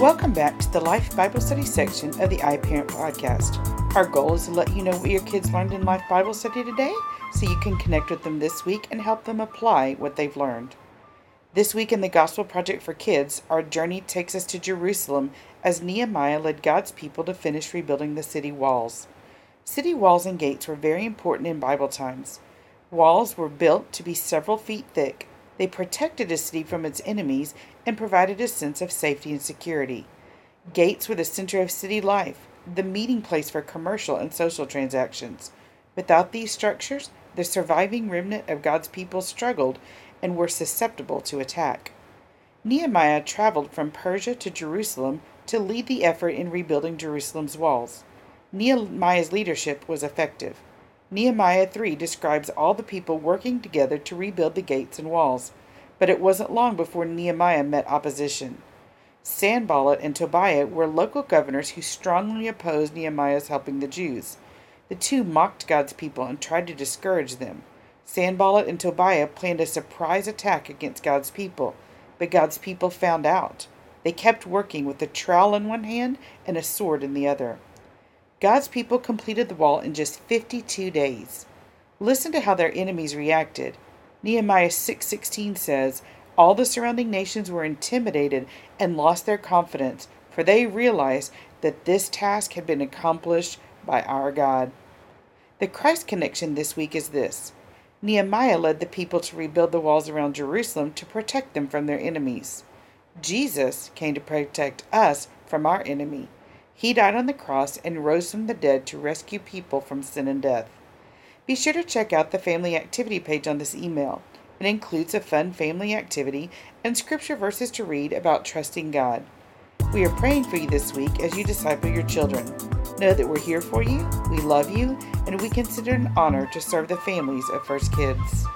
Welcome back to the Life Bible Study section of the iParent podcast. Our goal is to let you know what your kids learned in Life Bible Study today so you can connect with them this week and help them apply what they've learned. This week in the Gospel Project for Kids, our journey takes us to Jerusalem as Nehemiah led God's people to finish rebuilding the city walls. City walls and gates were very important in Bible times. Walls were built to be several feet thick. They protected a city from its enemies and provided a sense of safety and security. Gates were the center of city life, the meeting place for commercial and social transactions. Without these structures, the surviving remnant of God's people struggled and were susceptible to attack. Nehemiah traveled from Persia to Jerusalem to lead the effort in rebuilding Jerusalem's walls. Nehemiah's leadership was effective. Nehemiah 3 describes all the people working together to rebuild the gates and walls, but it wasn't long before Nehemiah met opposition. Sanballat and Tobiah were local governors who strongly opposed Nehemiah's helping the Jews. The two mocked God's people and tried to discourage them. Sanballat and Tobiah planned a surprise attack against God's people, but God's people found out. They kept working with a trowel in one hand and a sword in the other. God's people completed the wall in just 52 days. Listen to how their enemies reacted. Nehemiah 6:16 says, "All the surrounding nations were intimidated and lost their confidence, for they realized that this task had been accomplished by our God." The Christ connection this week is this. Nehemiah led the people to rebuild the walls around Jerusalem to protect them from their enemies. Jesus came to protect us from our enemy. He died on the cross and rose from the dead to rescue people from sin and death. Be sure to check out the family activity page on this email. It includes a fun family activity and scripture verses to read about trusting God. We are praying for you this week as you disciple your children. Know that we're here for you, we love you, and we consider it an honor to serve the families of First Kids.